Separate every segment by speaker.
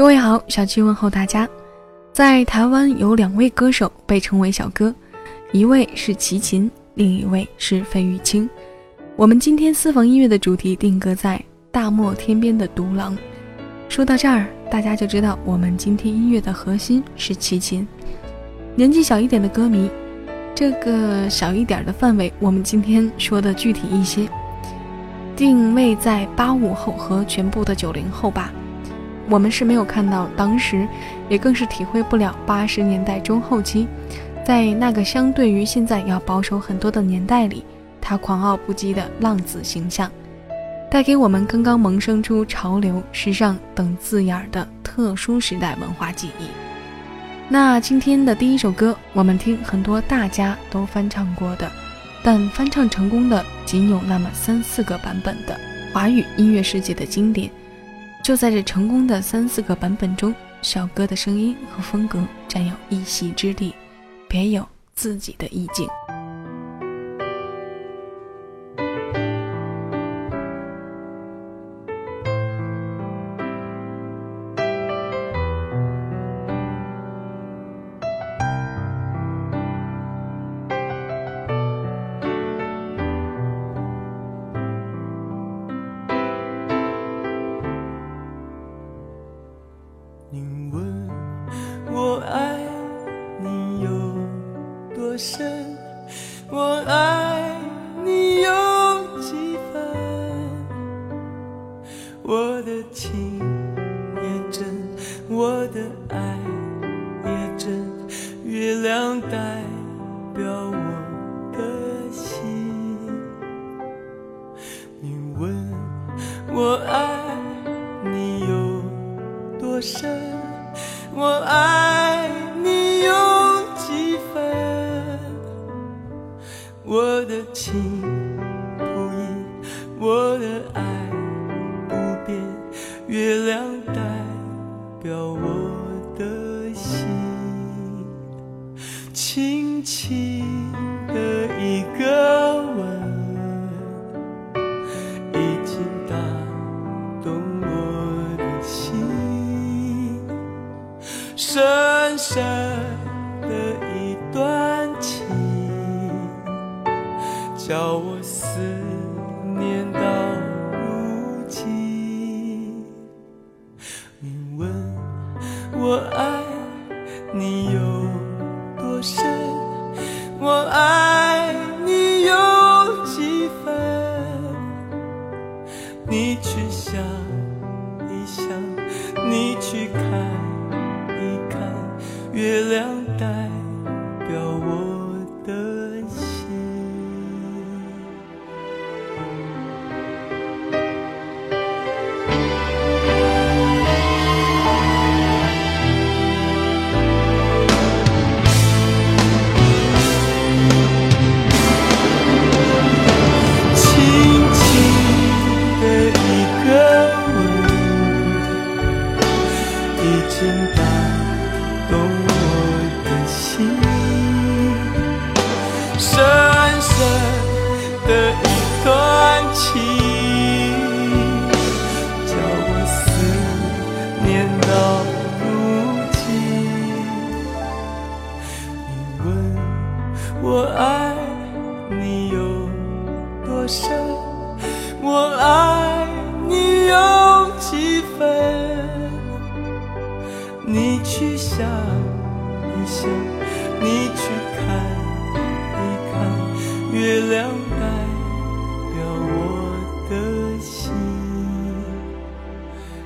Speaker 1: 各位好，小七问候大家。在台湾有两位歌手被称为小哥，一位是齐秦，另一位是费玉清。我们今天私房音乐的主题定格在大漠天边的独狼。说到这儿，大家就知道我们今天音乐的核心是齐秦。年纪小一点的歌迷，这个小一点的范围，我们今天说的具体一些，定位在八五后和全部的九零后吧。我们是没有看到当时，也更是体会不了八十年代中后期，在那个相对于现在要保守很多的年代里，他狂傲不羁的浪子形象，带给我们刚刚萌生出潮流、时尚等字眼的特殊时代文化记忆。那今天的第一首歌，我们听很多大家都翻唱过的，但翻唱成功的仅有那么三四个版本的华语音乐世界的经典。就在这成功的三四个版本中，小哥的声音和风格占有一席之地，别有自己的意境。so 我。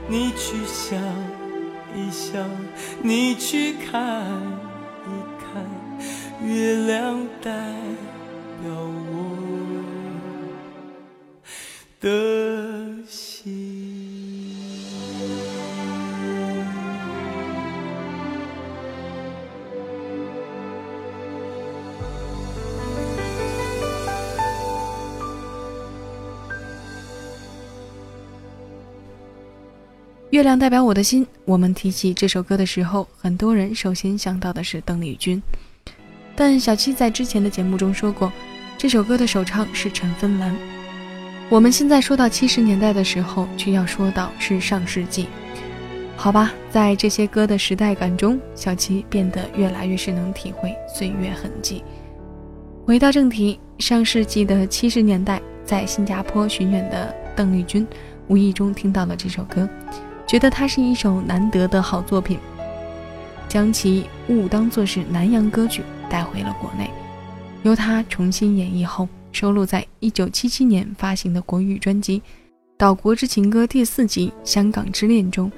Speaker 1: 你去想一想你去看一看月亮代表我。的月亮代表我的心。我们提起这首歌的时候，很多人首先想到的是邓丽君。但小七在之前的节目中说过，这首歌的首唱是陈芬兰。我们现在说到七十年代的时候，却要说到是上世纪。
Speaker 2: 好吧，在这些歌的时代感中，小七变得越来越是能体会岁月痕迹。回到正题，上世纪的七十年代，在新加坡巡演的邓丽君，无意中听到了这首歌，觉得它是一首难得的好作品，将其误当作是南洋歌曲带回了国内，由他重新演绎后，收录在一九七七年发行的国语专辑《岛国之情歌》第四集《香港之恋》中。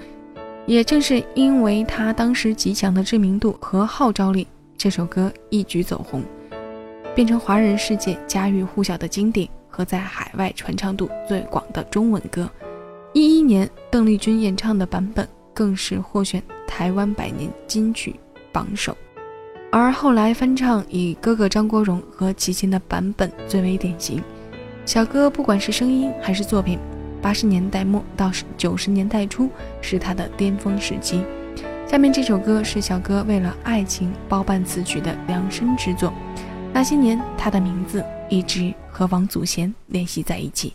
Speaker 2: 也正是因为他当时极强的知名度和号召力，这首歌一举走红，变成华人世界家喻户晓的经典和在海外传唱度最广的中文歌。一一年，邓丽君演唱的版本更是获选台湾百年金曲榜首，而后来翻唱以哥哥张国荣和齐秦的版本最为典型。小哥不管是声音还是作品。八十年代末到九十年代初是他的巅峰时期。下面这首歌是小哥为了爱情包办词曲的量身之作。那些年，他的名字一直和王祖贤联系在一起。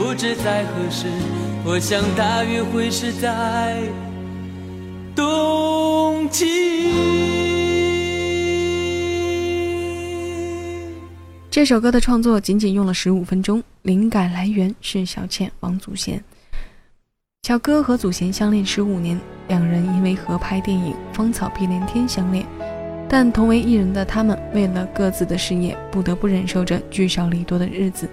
Speaker 1: 不知在何时，我想大约会是在冬季。
Speaker 2: 这首歌的创作仅仅用了十五分钟，灵感来源是小倩、王祖贤。小哥和祖贤相恋十五年，两人因为合拍电影《芳草碧连天》相恋，但同为艺人的他们，为了各自的事业，不得不忍受着聚少离多的日子。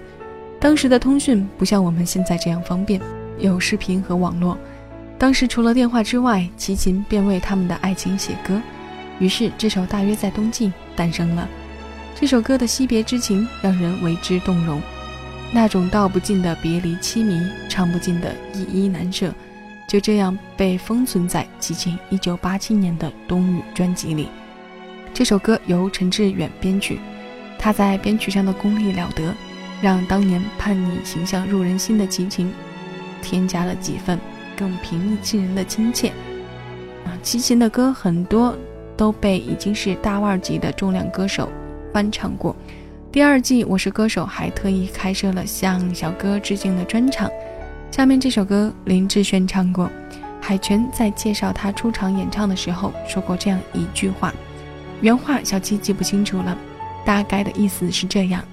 Speaker 2: 当时的通讯不像我们现在这样方便，有视频和网络。当时除了电话之外，齐秦便为他们的爱情写歌，于是这首《大约在冬季》诞生了。这首歌的惜别之情让人为之动容，那种道不尽的别离凄迷，唱不尽的依依难舍，就这样被封存在齐秦1987年的《冬雨》专辑里。这首歌由陈志远编曲，他在编曲上的功力了得，让当年叛逆形象入人心的齐秦添加了几分更平易近人的亲切。啊，齐秦的歌很多都被已经是大腕级的重量歌手。翻唱过，第二季《我是歌手》还特意开设了向小哥致敬的专场。下面这首歌林志炫唱过，海泉在介绍他出场演唱的时候说过这样一句话，原话小七记不清楚了，大概的意思是这样，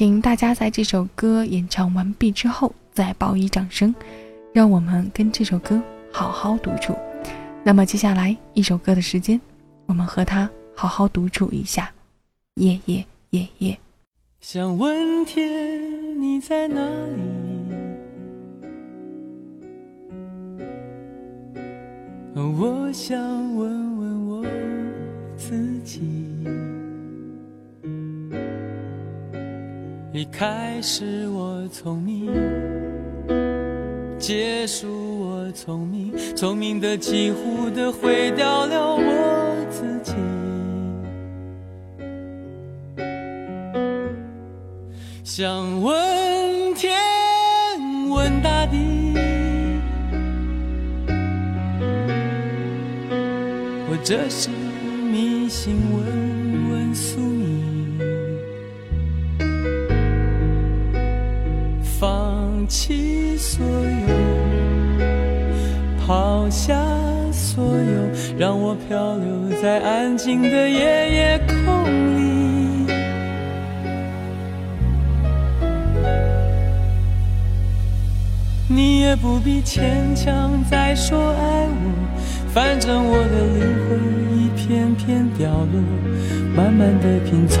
Speaker 2: 请大家在这首歌演唱完毕之后再报以掌声，让我们跟这首歌好好独处。那么接下来一首歌的时间，我们和他好好独处一下。夜夜夜夜，
Speaker 1: 想问天你在哪里？我想问问我自己。一开始我聪明，结束我聪明，聪明的几乎的毁掉了我自己。想问天，问大地，我这是迷信，问问宿弃所有，抛下所有，让我漂流在安静的夜夜空里。你也不必牵强再说爱我，反正我的灵魂一片片掉落，慢慢的拼凑，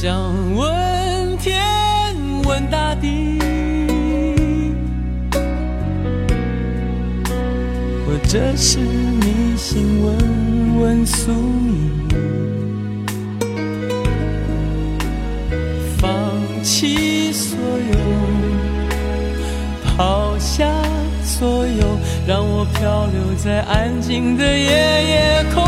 Speaker 1: 想问天，问大地，或者是迷信，问问宿命。放弃所有，抛下所有，让我漂流在安静的夜夜空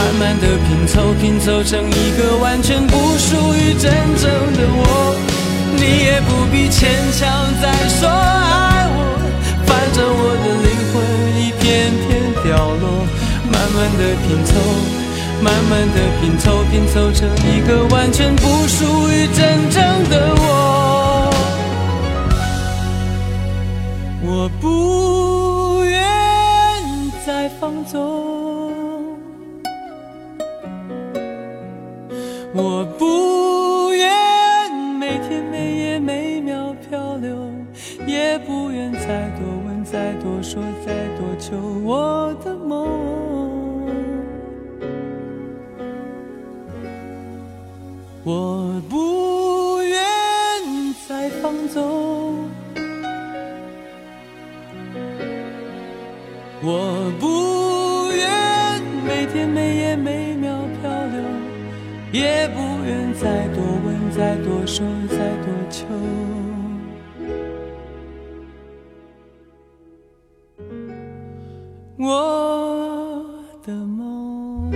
Speaker 1: 慢慢的拼凑，拼凑成一个完全不属于真正的我。你也不必牵强再说爱我，反正我的灵魂一片片掉落，慢慢的拼凑，慢慢的拼凑，拼凑成一个完全不属于真正的我。我不愿再放纵，我不愿每天每夜每秒漂流，也不愿再多问、再多说、再多求我的梦。我不愿再放纵，我也不愿再多问、再多说、再多求。我的梦。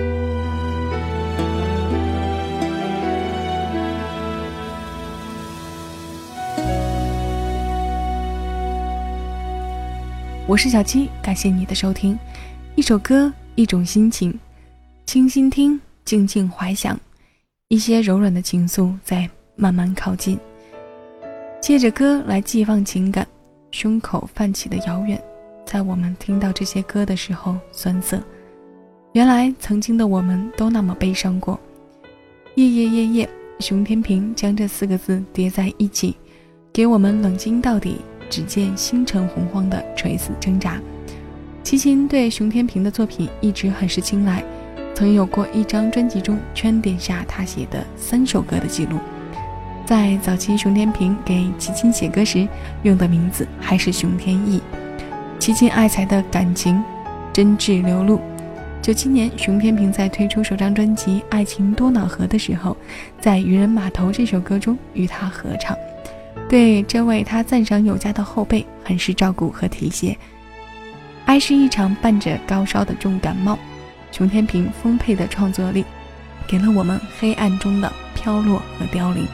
Speaker 2: 我是小七，感谢你的收听。一首歌，一种心情，轻心听，静静怀想，一些柔软的情愫在慢慢靠近。借着歌来寄放情感，胸口泛起的遥远，在我们听到这些歌的时候酸涩。原来曾经的我们都那么悲伤过。夜夜夜夜，熊天平将这四个字叠在一起，给我们冷静到底。只见星辰洪荒的垂死挣扎。齐秦对熊天平的作品一直很是青睐，曾有过一张专辑中圈点下他写的三首歌的记录。在早期熊天平给齐秦写歌时，用的名字还是熊天意。齐秦爱才的感情真挚流露。九七年，熊天平在推出首张专辑《爱情多瑙河》的时候，在《渔人码头》这首歌中与他合唱。对这位他赞赏有加的后辈很是照顾和提携。爱是一场伴着高烧的重感冒。熊天平丰沛的创作力，给了我们黑暗中的飘落和凋零。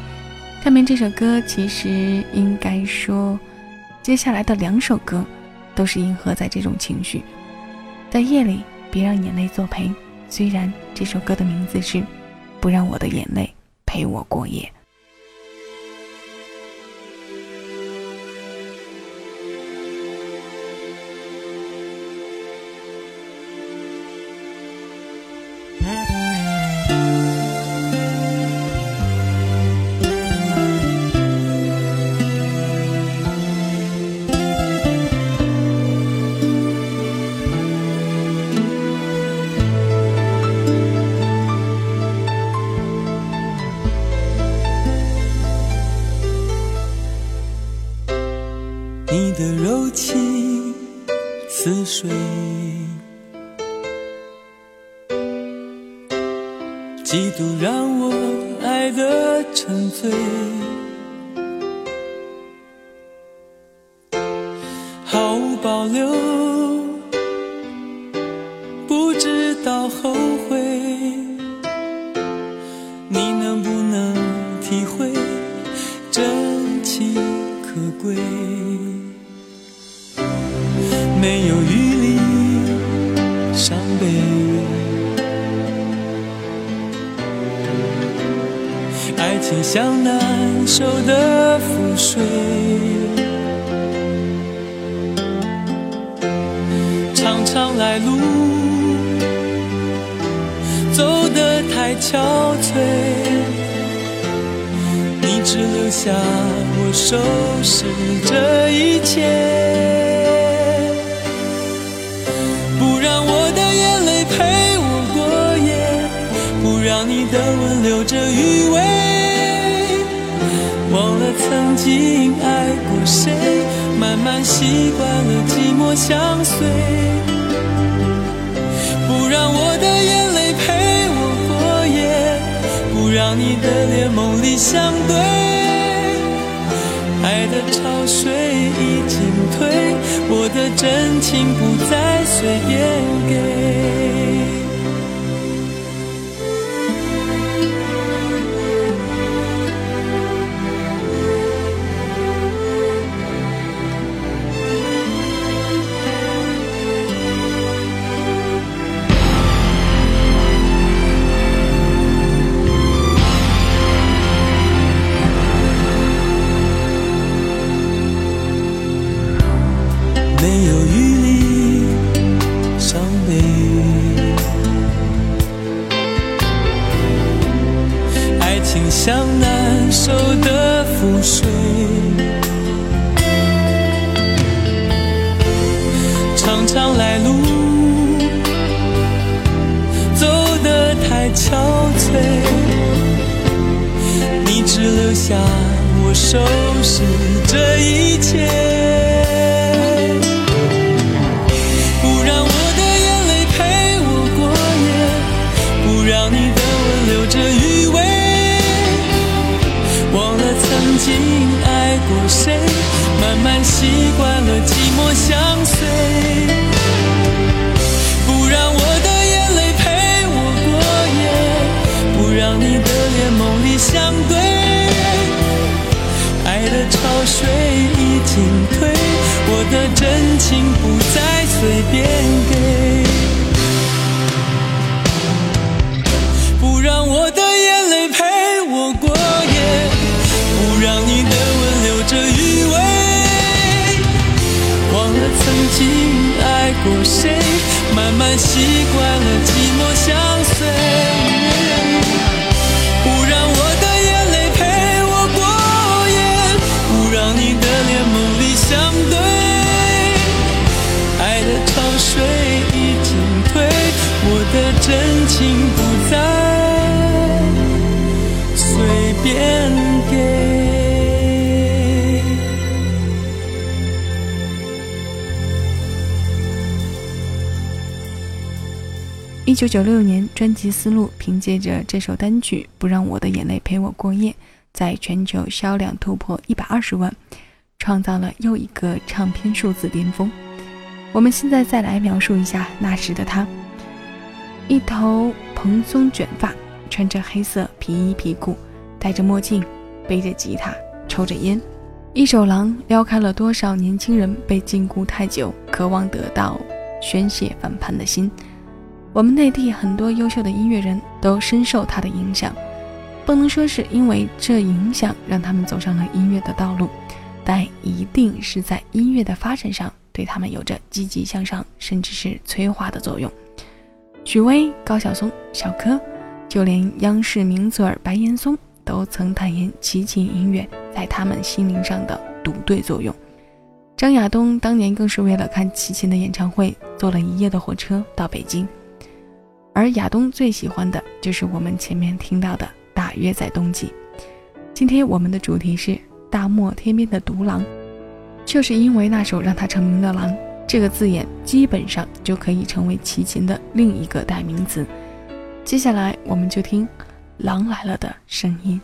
Speaker 2: 下面这首歌其实应该说，接下来的两首歌都是应和在这种情绪。在夜里，别让眼泪作陪。虽然这首歌的名字是《不让我的眼泪陪我过夜》。
Speaker 1: 爱情像难收的覆水，长长来路走得太憔悴，你只留下我收拾这一切。不让我的眼泪陪，的吻留着余味，忘了曾经爱过谁，慢慢习惯了寂寞相随。不让我的眼泪陪我过夜，不让你的脸梦里相对，爱的潮水已经退，我的真情不再随便给。心不再随便给，不让我的眼泪陪我过夜，不让你的吻留着余味。忘了曾经爱过谁，慢慢习惯了寂寞相
Speaker 2: 九九六年，专辑《思路》凭借着这首单曲《不让我的眼泪陪我过夜》，在全球销量突破一百二十万，创造了又一个唱片数字巅峰。我们现在再来描述一下那时的他：一头蓬松卷发，穿着黑色皮衣皮裤，戴着墨镜，背着吉他，抽着烟，一首狼撩开了多少年轻人被禁锢太久、渴望得到宣泄反叛的心。我们内地很多优秀的音乐人都深受他的影响，不能说是因为这影响让他们走上了音乐的道路，但一定是在音乐的发展上对他们有着积极向上，甚至是催化的作用。许巍、高晓松、小柯，就连央视名嘴儿白岩松都曾坦言齐秦音乐在他们心灵上的独对作用。张亚东当年更是为了看齐秦的演唱会，坐了一夜的火车到北京。而亚东最喜欢的就是我们前面听到的《大约在冬季》。今天我们的主题是大漠天边的独狼，就是因为那首让他成名的“狼”这个字眼，基本上就可以成为齐秦的另一个代名词。接下来我们就听《狼来了》的声音。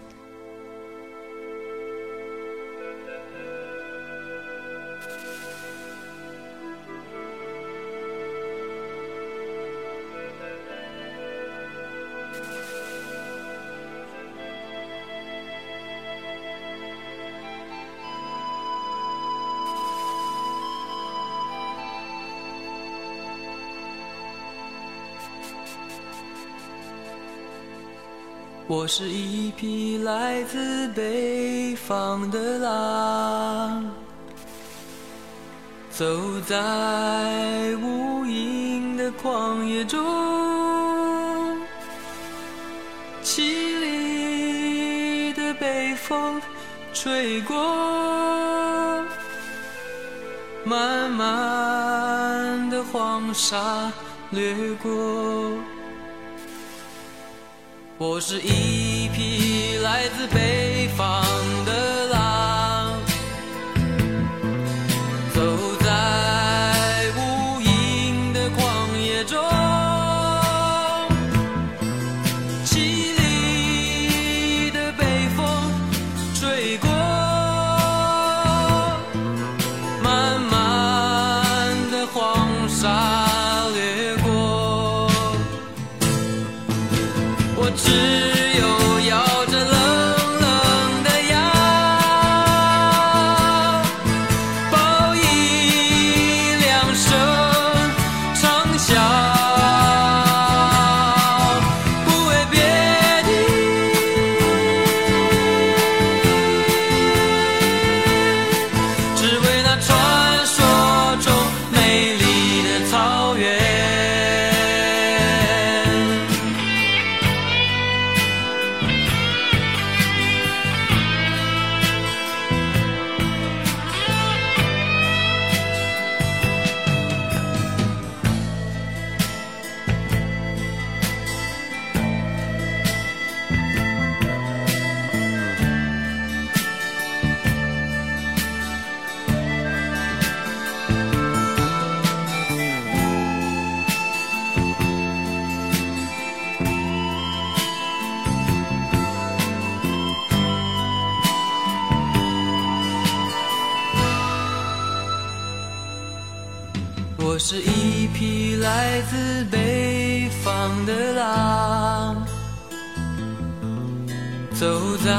Speaker 1: 我是一匹来自北方的狼，走在无垠的旷野中，凄厉的北风吹过，漫漫的黄沙掠过。我是一匹来自北方自北方的狼，走在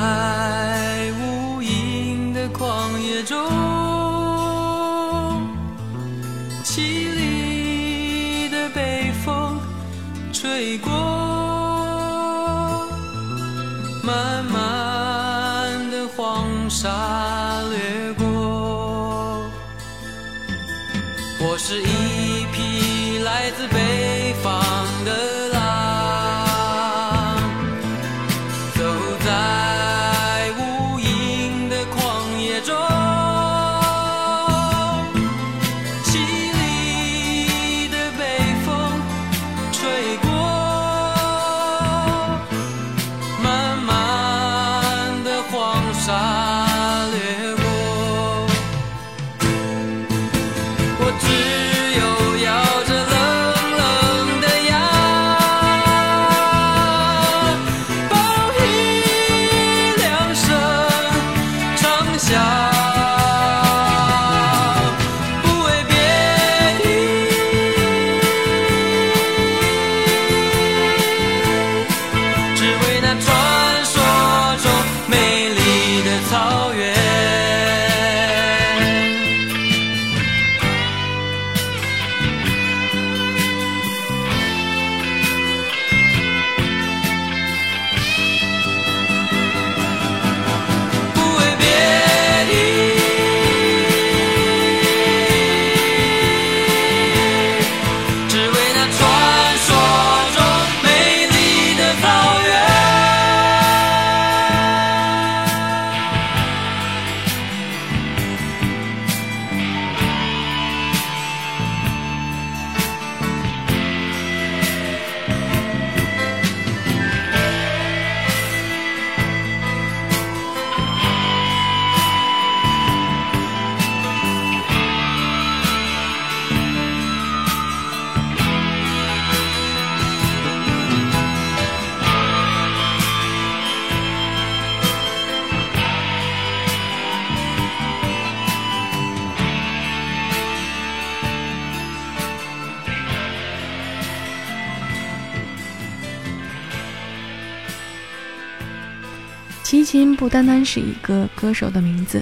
Speaker 1: 不
Speaker 2: 单单是一个歌手的名字，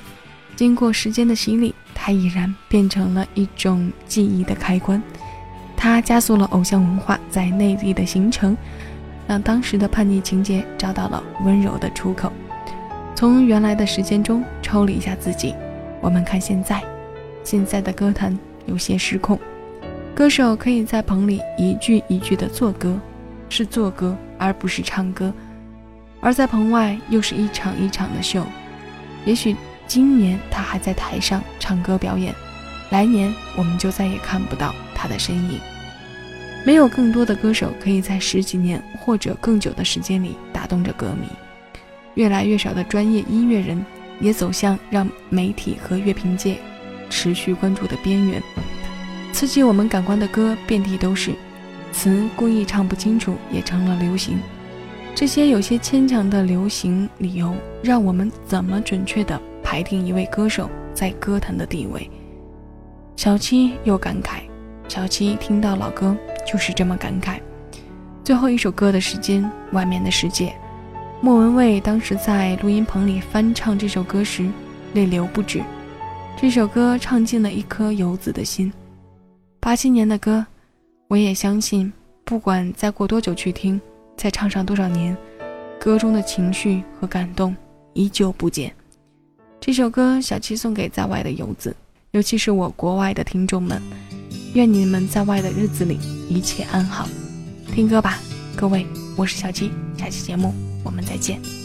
Speaker 2: 经过时间的洗礼，它已然变成了一种记忆的开关。它加速了偶像文化在内地的形成，让当时的叛逆情节找到了温柔的出口。从原来的时间中抽离一下自己，我们看现在，现在的歌坛有些失控。歌手可以在棚里一句一句的做歌，是做歌而不是唱歌。而在棚外又是一场一场的秀。也许今年他还在台上唱歌表演，来年我们就再也看不到他的身影。没有更多的歌手可以在十几年或者更久的时间里打动着歌迷，越来越少的专业音乐人也走向让媒体和乐评界持续关注的边缘。刺激我们感官的歌遍地都是，词故意唱不清楚也成了流行。这些有些牵强的流行理由，让我们怎么准确地排定一位歌手在歌坛的地位？小七又感慨，小七听到老歌就是这么感慨。最后一首歌的时间，外面的世界。莫文蔚当时在录音棚里翻唱这首歌时，泪流不止。这首歌唱进了一颗游子的心。八七年的歌，我也相信，不管再过多久去听。再唱上多少年，歌中的情绪和感动依旧不减。这首歌，小七送给在外的游子，尤其是我国外的听众们，愿你们在外的日子里一切安好。听歌吧，各位，我是小七，下期节目我们再见。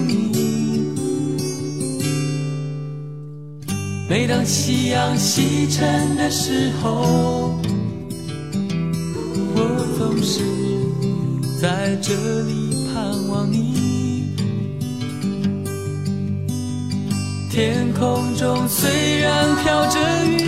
Speaker 1: 当夕阳西沉的时候，我总是在这里盼望你。天空中虽然飘着雨，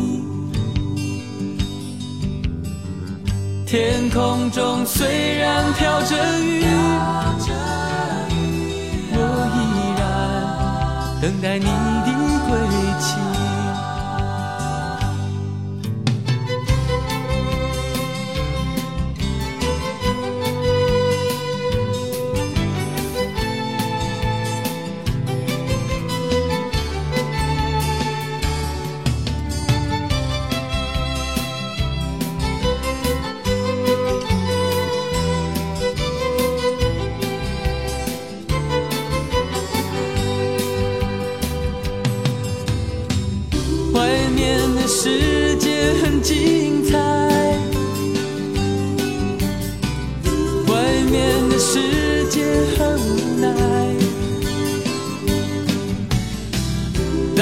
Speaker 1: 天空中虽然飘着雨，我依然等待你的归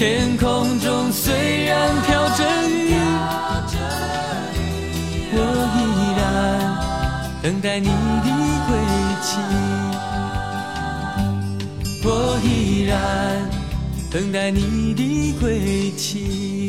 Speaker 1: 天空中虽然飘着雨，我依然等待你的归期。我依然。等待你的归期。